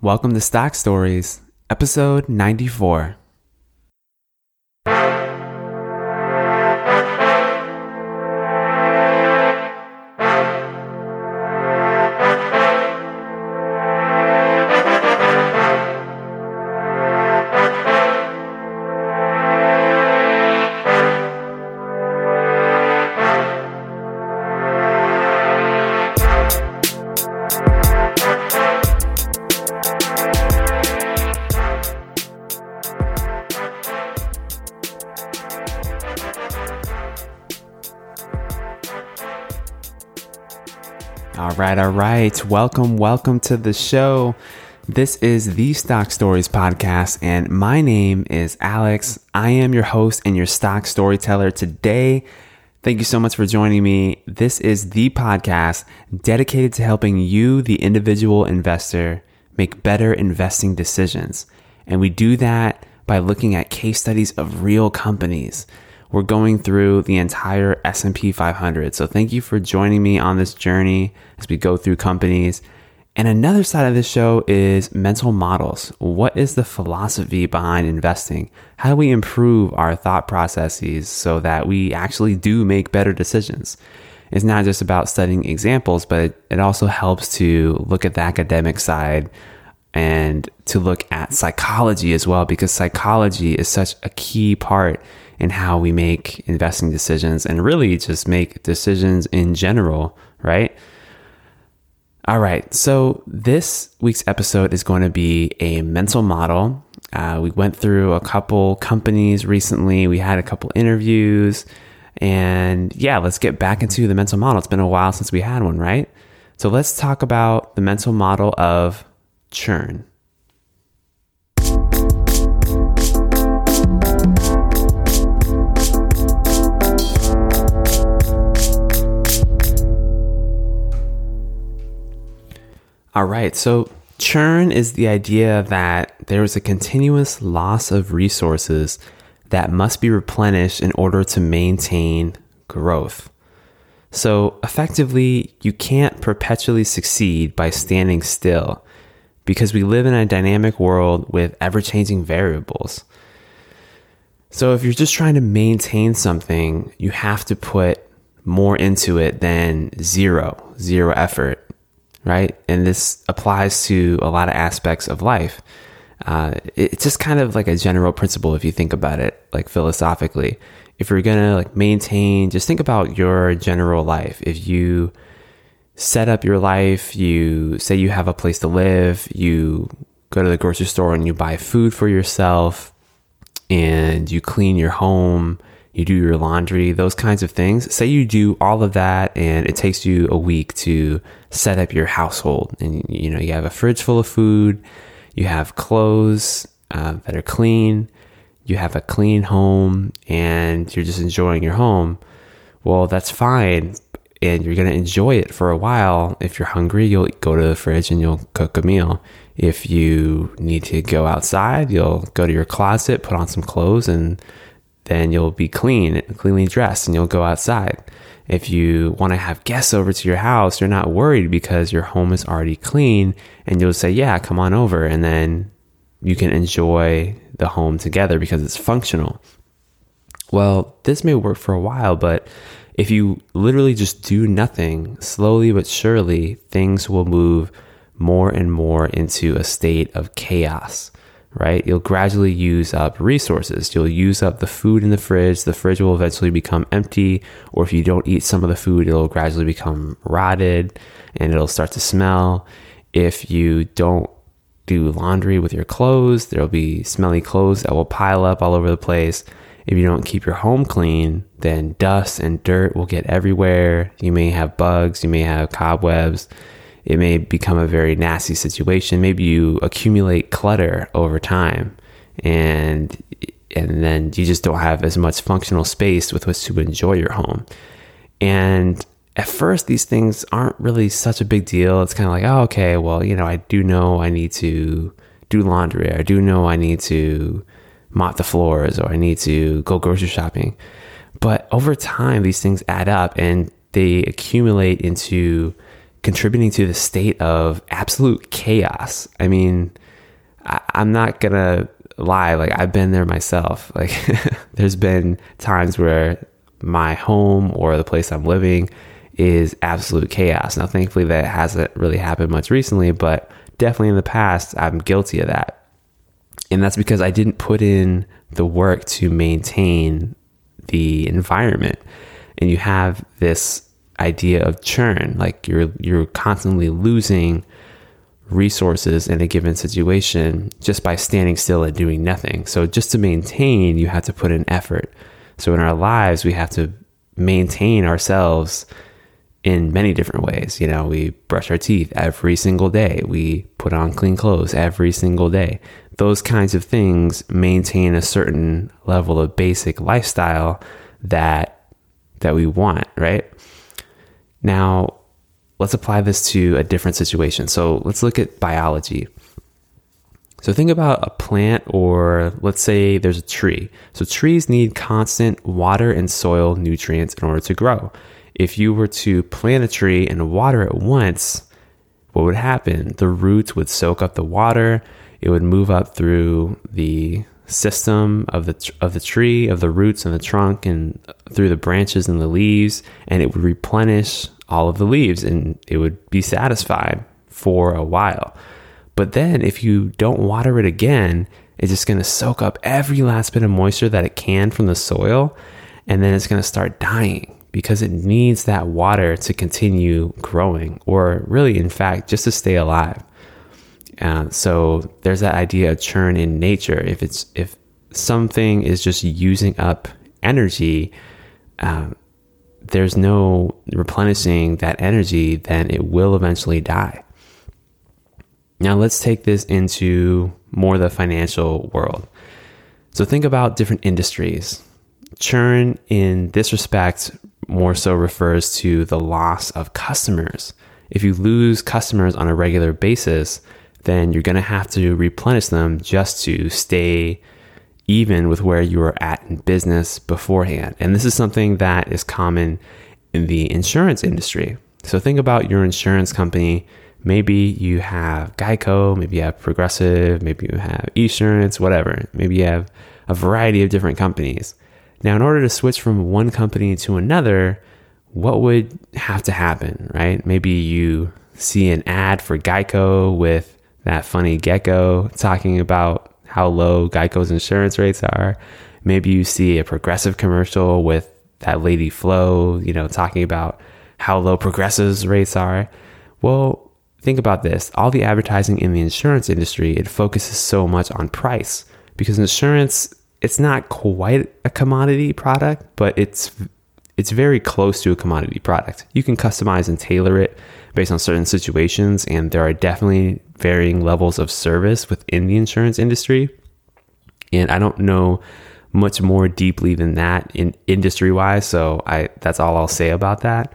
Welcome to Stock Stories, episode 94. Right. Welcome, welcome to the show. This is the Stock Stories podcast, and my name is Alex. I am your host and your stock storyteller today. Thank you so much for joining me. This is the podcast dedicated to helping you, the individual investor, make better investing decisions. And we do that by looking at case studies of real companies we're going through the entire S&P 500. So thank you for joining me on this journey as we go through companies. And another side of this show is mental models. What is the philosophy behind investing? How do we improve our thought processes so that we actually do make better decisions? It's not just about studying examples, but it also helps to look at the academic side and to look at psychology as well, because psychology is such a key part in how we make investing decisions and really just make decisions in general, right? All right, so this week's episode is going to be a mental model. Uh, we went through a couple companies recently, we had a couple interviews, and yeah, let's get back into the mental model. It's been a while since we had one, right? So let's talk about the mental model of churn. All right. So, churn is the idea that there is a continuous loss of resources that must be replenished in order to maintain growth. So, effectively, you can't perpetually succeed by standing still because we live in a dynamic world with ever changing variables. So, if you're just trying to maintain something, you have to put more into it than zero, zero effort right? And this applies to a lot of aspects of life. Uh, it's just kind of like a general principle if you think about it, like philosophically. If you're gonna like maintain, just think about your general life. If you set up your life, you say you have a place to live, you go to the grocery store and you buy food for yourself, and you clean your home, you do your laundry, those kinds of things. Say you do all of that and it takes you a week to set up your household. And you know, you have a fridge full of food, you have clothes uh, that are clean, you have a clean home and you're just enjoying your home. Well, that's fine and you're going to enjoy it for a while. If you're hungry, you'll go to the fridge and you'll cook a meal. If you need to go outside, you'll go to your closet, put on some clothes and then you'll be clean, cleanly dressed, and you'll go outside. If you want to have guests over to your house, you're not worried because your home is already clean, and you'll say, Yeah, come on over. And then you can enjoy the home together because it's functional. Well, this may work for a while, but if you literally just do nothing, slowly but surely, things will move more and more into a state of chaos right? You'll gradually use up resources. You'll use up the food in the fridge. The fridge will eventually become empty. Or if you don't eat some of the food, it'll gradually become rotted and it'll start to smell. If you don't do laundry with your clothes, there'll be smelly clothes that will pile up all over the place. If you don't keep your home clean, then dust and dirt will get everywhere. You may have bugs, you may have cobwebs it may become a very nasty situation. Maybe you accumulate clutter over time and and then you just don't have as much functional space with which to enjoy your home. And at first these things aren't really such a big deal. It's kind of like, oh, okay, well, you know, I do know I need to do laundry. I do know I need to mop the floors or I need to go grocery shopping. But over time, these things add up and they accumulate into contributing to the state of absolute chaos. I mean, I, I'm not gonna lie, like I've been there myself. Like there's been times where my home or the place I'm living is absolute chaos. Now, thankfully, that hasn't really happened much recently, but definitely in the past, I'm guilty of that. And that's because I didn't put in the work to maintain the environment. And you have this idea of churn, like you're you're constantly losing resources in a given situation just by standing still and doing nothing. So just to maintain, you have to put in effort. So in our lives, we have to maintain ourselves in many different ways. You know, we brush our teeth every single day. We put on clean clothes every single day. Those kinds of things maintain a certain level of basic lifestyle that that we want, right? Now, let's apply this to a different situation. So, let's look at biology. So think about a plant or let's say there's a tree. So trees need constant water and soil nutrients in order to grow if you were to plant a tree and water it once, what would happen? The roots would soak up the water. It would move up through the system of the of the tree, of the roots and the trunk, and through the branches and the leaves, and it would replenish all of the leaves, and it would be satisfied for a while. But then, if you don't water it again, it's just going to soak up every last bit of moisture that it can from the soil, and then it's going to start dying because it needs that water to continue growing, or really, in fact, just to stay alive. Uh, so there's that idea of churn in nature. If it's if something is just using up energy, um, there's no replenishing that energy, then it will eventually die. Now let's take this into more the financial world. So think about different industries. Churn in this respect more so refers to the loss of customers. If you lose customers on a regular basis, then you're going to have to replenish them just to stay even with where you were at in business beforehand. And this is something that is common in the insurance industry. So think about your insurance company. Maybe you have Geico, maybe you have Progressive, maybe you have Esurance, whatever. Maybe you have a variety of different companies. Now, in order to switch from one company to another, what would have to happen, right? Maybe you see an ad for Geico with that funny gecko talking about how low Geico's insurance rates are. Maybe you see a progressive commercial with that lady Flo, you know, talking about how low progressives rates are. Well, think about this. All the advertising in the insurance industry, it focuses so much on price because insurance it's not quite a commodity product, but it's it's very close to a commodity product. You can customize and tailor it based on certain situations, and there are definitely varying levels of service within the insurance industry. And I don't know much more deeply than that in industry wise, so I that's all I'll say about that.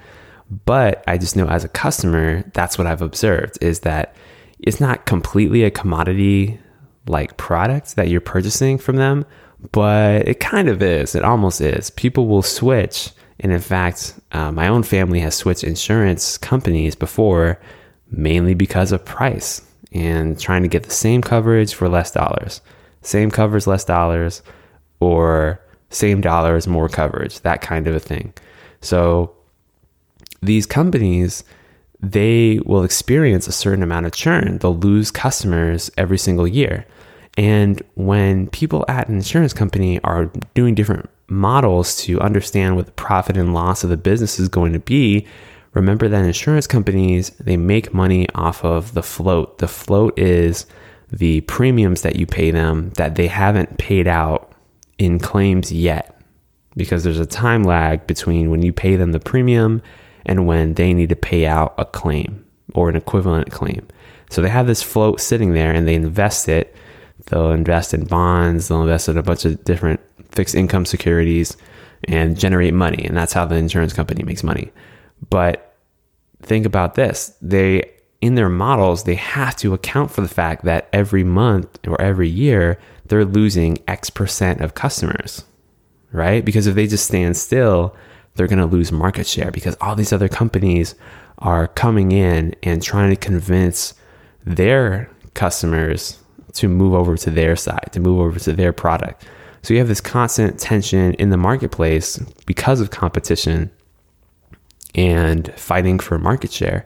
But I just know as a customer, that's what I've observed is that it's not completely a commodity like product that you're purchasing from them, but it kind of is. It almost is. People will switch. And in fact, uh, my own family has switched insurance companies before, mainly because of price and trying to get the same coverage for less dollars. Same coverage, less dollars, or same dollars, more coverage, that kind of a thing. So these companies, they will experience a certain amount of churn. They'll lose customers every single year. And when people at an insurance company are doing different models to understand what the profit and loss of the business is going to be, remember that insurance companies they make money off of the float. The float is the premiums that you pay them that they haven't paid out in claims yet because there's a time lag between when you pay them the premium and when they need to pay out a claim or an equivalent claim. So they have this float sitting there and they invest it They'll invest in bonds, they'll invest in a bunch of different fixed income securities and generate money. And that's how the insurance company makes money. But think about this they, in their models, they have to account for the fact that every month or every year, they're losing X percent of customers, right? Because if they just stand still, they're going to lose market share because all these other companies are coming in and trying to convince their customers to move over to their side, to move over to their product. So you have this constant tension in the marketplace because of competition and fighting for market share.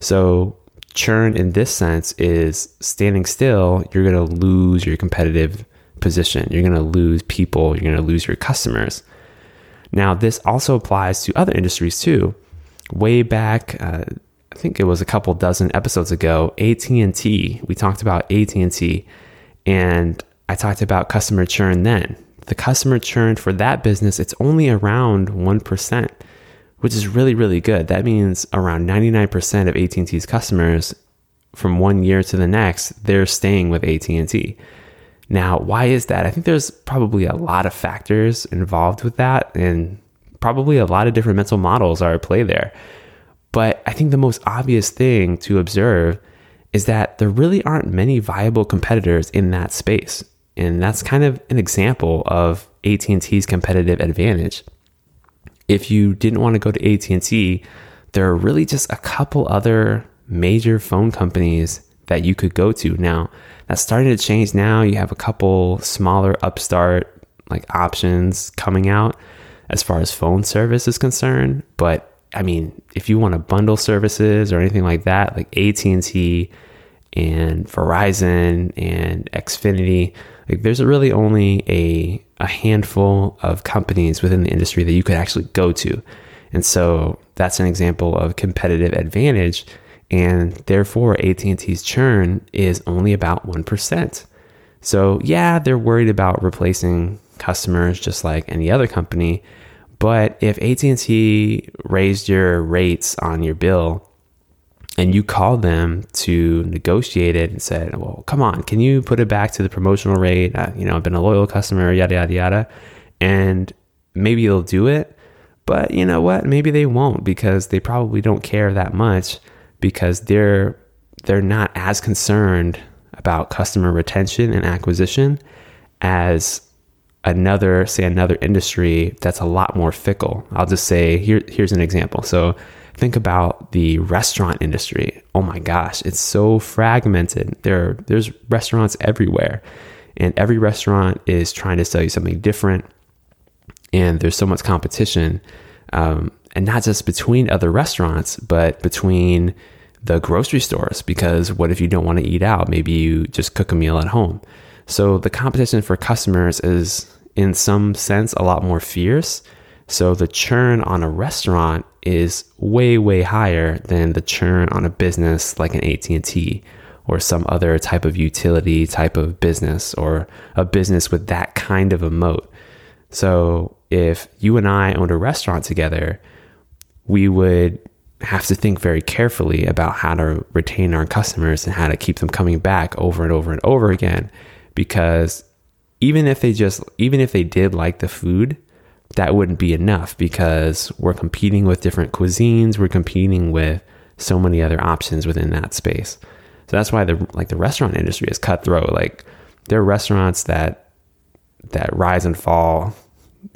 So churn in this sense is standing still, you're going to lose your competitive position. You're going to lose people, you're going to lose your customers. Now, this also applies to other industries too. Way back, uh, I think it was a couple dozen episodes ago, AT&T, we talked about AT&T and I talked about customer churn then. The customer churn for that business, it's only around 1%, which is really really good. That means around 99% of AT&T's customers from one year to the next, they're staying with AT&T. Now, why is that? I think there's probably a lot of factors involved with that and probably a lot of different mental models are at play there. I think the most obvious thing to observe is that there really aren't many viable competitors in that space. And that's kind of an example of AT&T's competitive advantage. If you didn't want to go to AT&T, there are really just a couple other major phone companies that you could go to. Now, that's starting to change now. You have a couple smaller upstart like options coming out as far as phone service is concerned, but I mean, if you want to bundle services or anything like that, like AT&T and Verizon and Xfinity, like there's really only a a handful of companies within the industry that you could actually go to. And so that's an example of competitive advantage and therefore AT&T's churn is only about 1%. So, yeah, they're worried about replacing customers just like any other company, but if AT&T raised your rates on your bill and you called them to negotiate it and said, "Well, come on, can you put it back to the promotional rate? Uh, you know, I've been a loyal customer, yada yada yada," and maybe they'll do it, but you know what? Maybe they won't because they probably don't care that much because they're they're not as concerned about customer retention and acquisition as another say another industry that's a lot more fickle. I'll just say here here's an example. So think about the restaurant industry. Oh my gosh, it's so fragmented. There there's restaurants everywhere and every restaurant is trying to sell you something different and there's so much competition um, and not just between other restaurants but between the grocery stores because what if you don't want to eat out maybe you just cook a meal at home so the competition for customers is in some sense a lot more fierce. So the churn on a restaurant is way way higher than the churn on a business like an AT&T or some other type of utility type of business or a business with that kind of a moat. So if you and I owned a restaurant together, we would have to think very carefully about how to retain our customers and how to keep them coming back over and over and over again because even if they just even if they did like the food that wouldn't be enough because we're competing with different cuisines. We're competing with so many other options within that space. So that's why the like the restaurant industry is cutthroat. Like there are restaurants that that rise and fall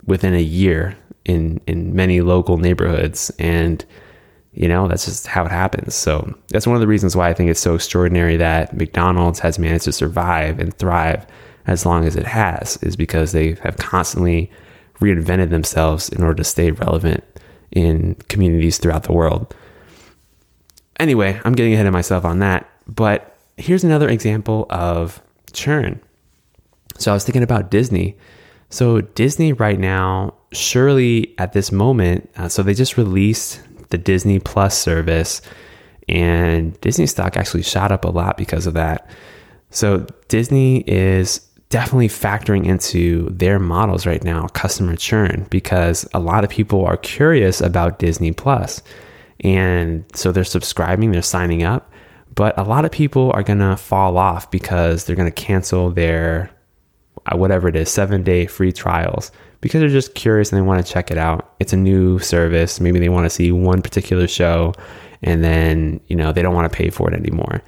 within a year in in many local neighborhoods. And you know that's just how it happens. So that's one of the reasons why i think it's so extraordinary that mcdonald's has managed to survive and thrive as long as it has is because they have constantly reinvented themselves in order to stay relevant in communities throughout the world. Anyway, I'm getting ahead of myself on that, but here's another example of churn. So I was thinking about Disney. So Disney right now, surely at this moment, uh, so they just released the Disney Plus service, and Disney stock actually shot up a lot because of that. So Disney is definitely factoring into their models right now customer churn because a lot of people are curious about Disney Plus. And so they're subscribing, they're signing up, but a lot of people are going to fall off because they're going to cancel their uh, whatever it is, 7-day free trials because they're just curious and they want to check it out. It's a new service, maybe they want to see one particular show and then, you know, they don't want to pay for it anymore.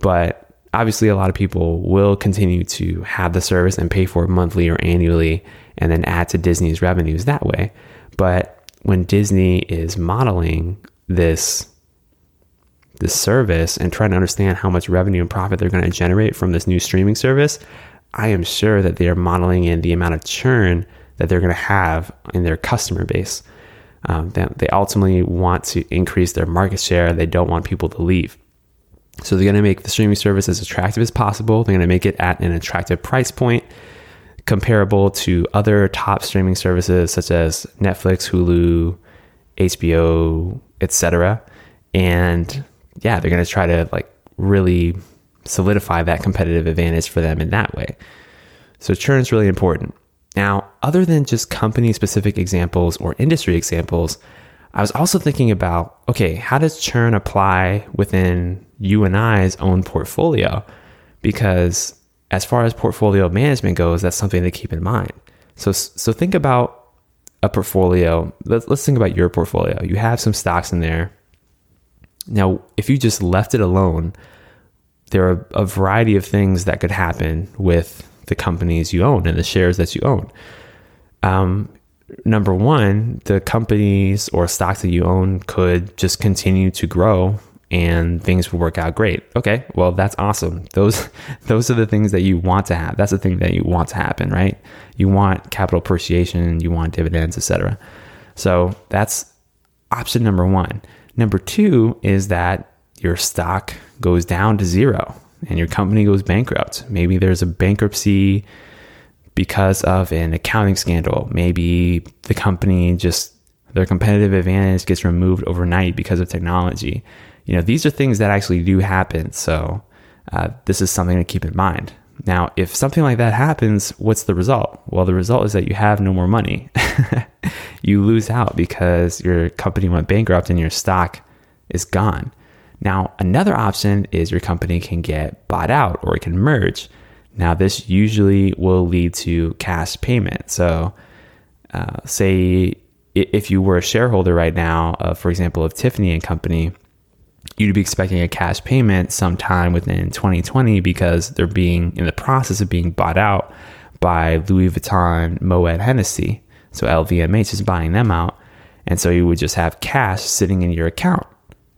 But obviously a lot of people will continue to have the service and pay for it monthly or annually and then add to Disney's revenues that way. But when Disney is modeling this this service and trying to understand how much revenue and profit they're going to generate from this new streaming service, I am sure that they are modeling in the amount of churn that they're going to have in their customer base. Um, they, they ultimately want to increase their market share. They don't want people to leave. So they're going to make the streaming service as attractive as possible. They're going to make it at an attractive price point, comparable to other top streaming services such as Netflix, Hulu, HBO, etc. And yeah, they're going to try to like really solidify that competitive advantage for them in that way. So churn is really important. Now, other than just company specific examples or industry examples, I was also thinking about okay, how does churn apply within you and I's own portfolio? Because as far as portfolio management goes, that's something to keep in mind. So, so think about a portfolio. Let's, let's think about your portfolio. You have some stocks in there. Now, if you just left it alone, there are a variety of things that could happen with the companies you own and the shares that you own. Um, number one, the companies or stocks that you own could just continue to grow and things will work out great. Okay, well that's awesome. Those those are the things that you want to have. That's the thing that you want to happen, right? You want capital appreciation, you want dividends, etc. So that's option number 1. Number 2 is that your stock goes down to zero and your company goes bankrupt. Maybe there's a bankruptcy because of an accounting scandal. Maybe the company just their competitive advantage gets removed overnight because of technology. You know, these are things that actually do happen. So, uh, this is something to keep in mind. Now, if something like that happens, what's the result? Well, the result is that you have no more money. you lose out because your company went bankrupt and your stock is gone. Now, another option is your company can get bought out or it can merge. Now, this usually will lead to cash payment. So, uh, say if you were a shareholder right now, uh, for example, of Tiffany and Company, you'd be expecting a cash payment sometime within 2020 because they're being in the process of being bought out by Louis Vuitton, Moet Hennessy. So LVMH is buying them out. And so you would just have cash sitting in your account.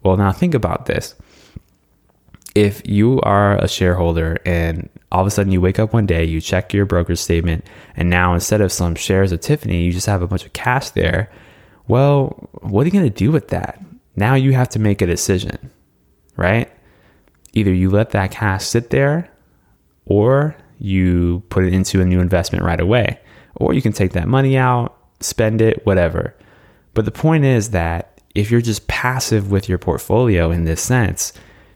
Well, now think about this. If you are a shareholder and all of a sudden you wake up one day, you check your broker's statement, and now instead of some shares of Tiffany, you just have a bunch of cash there. Well, what are you going to do with that? Now you have to make a decision, right? Either you let that cash sit there or you put it into a new investment right away, or you can take that money out, spend it, whatever. But the point is that if you're just passive with your portfolio in this sense,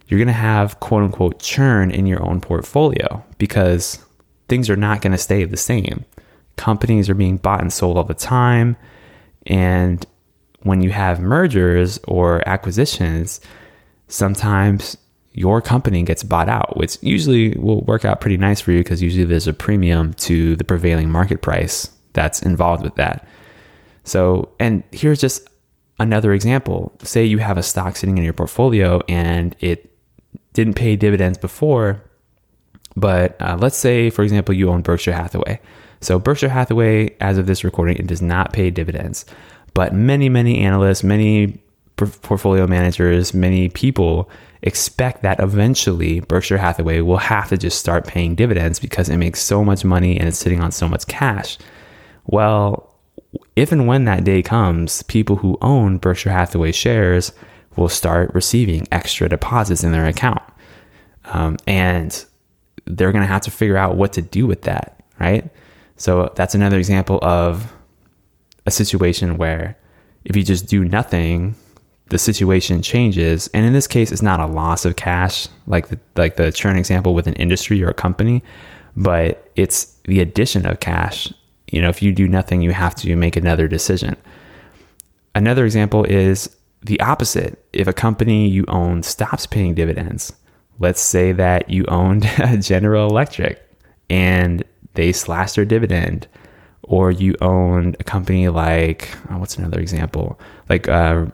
you're going to have quote unquote churn in your own portfolio because things are not going to stay the same. Companies are being bought and sold all the time. And when you have mergers or acquisitions, sometimes your company gets bought out, which usually will work out pretty nice for you because usually there's a premium to the prevailing market price that's involved with that. So, and here's just another example. Say you have a stock sitting in your portfolio and it didn't pay dividends before but uh, let's say for example you own berkshire hathaway. So berkshire hathaway as of this recording it does not pay dividends but many many analysts many portfolio managers many people expect that eventually berkshire hathaway will have to just start paying dividends because it makes so much money and it's sitting on so much cash well if and when that day comes, people who own Berkshire Hathaway shares will start receiving extra deposits in their account. Um, and they're going to have to figure out what to do with that, right? So that's another example of a situation where if you just do nothing, the situation changes. And in this case, it's not a loss of cash like the, like the churn example with an industry or a company, but it's the addition of cash you know, if you do nothing, you have to make another decision. Another example is the opposite. If a company you own stops paying dividends, let's say that you owned General Electric and they slashed their dividend, or you owned a company like, oh, what's another example? Like, uh,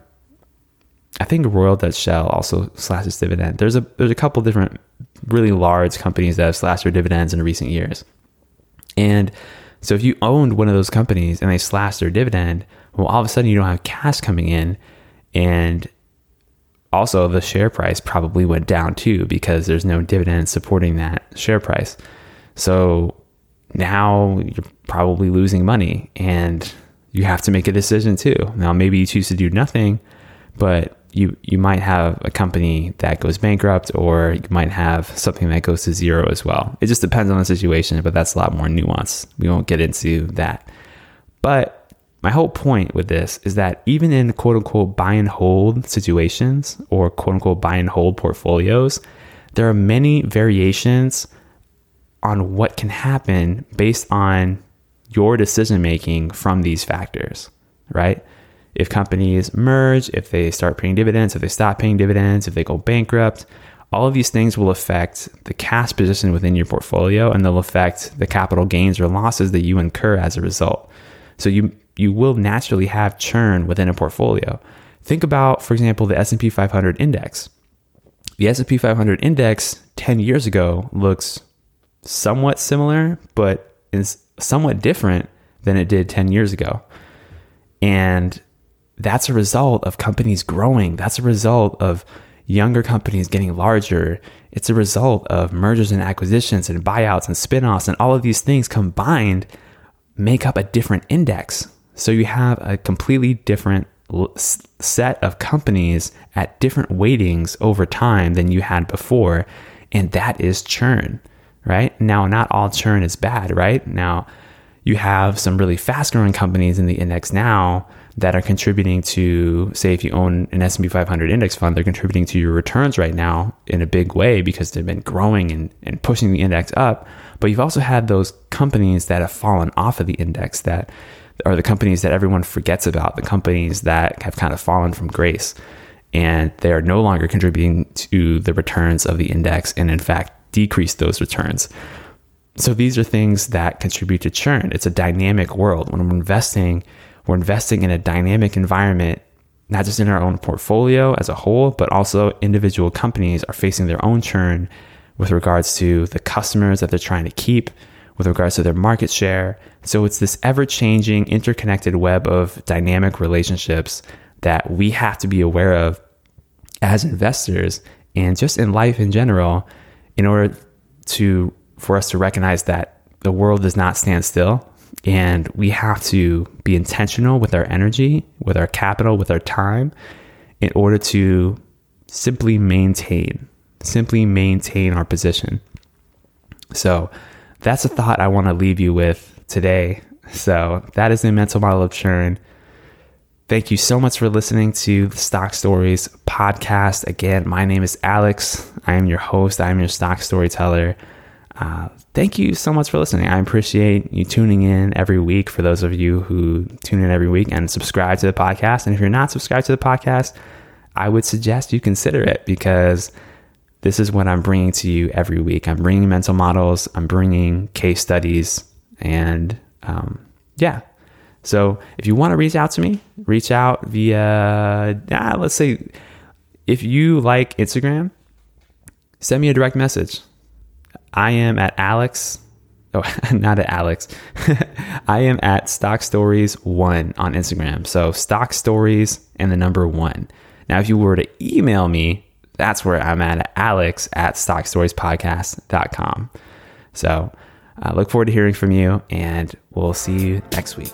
I think Royal Dutch Shell also slashes dividend. There's a there's a couple different really large companies that have slashed their dividends in recent years, and so if you owned one of those companies and they slashed their dividend, well, all of a sudden you don't have cash coming in. And also the share price probably went down too because there's no dividend supporting that share price. So now you're probably losing money and you have to make a decision too. Now maybe you choose to do nothing, but you you might have a company that goes bankrupt or you might have something that goes to zero as well. It just depends on the situation, but that's a lot more nuance. We won't get into that. But my whole point with this is that even in quote unquote buy and hold situations or quote unquote buy and hold portfolios, there are many variations on what can happen based on your decision making from these factors, right? If companies merge, if they start paying dividends, if they stop paying dividends, if they go bankrupt, all of these things will affect the cash position within your portfolio and they'll affect the capital gains or losses that you incur as a result. So you you will naturally have churn within a portfolio. Think about, for example, the S&P 500 index. The S&P 500 index 10 years ago looks somewhat similar, but is somewhat different than it did 10 years ago. And that's a result of companies growing. That's a result of younger companies getting larger. It's a result of mergers and acquisitions and buyouts and spinoffs and all of these things combined make up a different index. So you have a completely different set of companies at different weightings over time than you had before. And that is churn, right? Now, not all churn is bad, right? Now, you have some really fast growing companies in the index now that are contributing to say if you own an S&P 500 index fund they're contributing to your returns right now in a big way because they've been growing and, and pushing the index up but you've also had those companies that have fallen off of the index that are the companies that everyone forgets about, the companies that have kind of fallen from grace. And they are no longer contributing to the returns of the index and, in fact, decrease those returns. So these are things that contribute to churn. It's a dynamic world. When we're investing, we're investing in a dynamic environment, not just in our own portfolio as a whole, but also individual companies are facing their own churn with regards to the customers that they're trying to keep, with regards to their market share. So it's this ever changing, interconnected web of dynamic relationships that we have to be aware of as investors and just in life in general in order to for us to recognize that the world does not stand still and we have to be intentional with our energy, with our capital, with our time in order to simply maintain simply maintain our position. So, that's a thought I want to leave you with today. So that is the mental model of churn. Thank you so much for listening to the Stock Stories podcast. Again, my name is Alex. I am your host. I am your stock storyteller. Uh, thank you so much for listening. I appreciate you tuning in every week for those of you who tune in every week and subscribe to the podcast. And if you're not subscribed to the podcast, I would suggest you consider it because this is what I'm bringing to you every week. I'm bringing mental models, I'm bringing case studies, and um, yeah. So if you want to reach out to me, reach out via, ah, let's say, if you like Instagram, send me a direct message. I am at Alex. Oh, not at Alex. I am at Stock Stories One on Instagram. So Stock Stories and the number one. Now, if you were to email me, that's where I'm at, alex at stockstoriespodcast.com. So I uh, look forward to hearing from you, and we'll see you next week.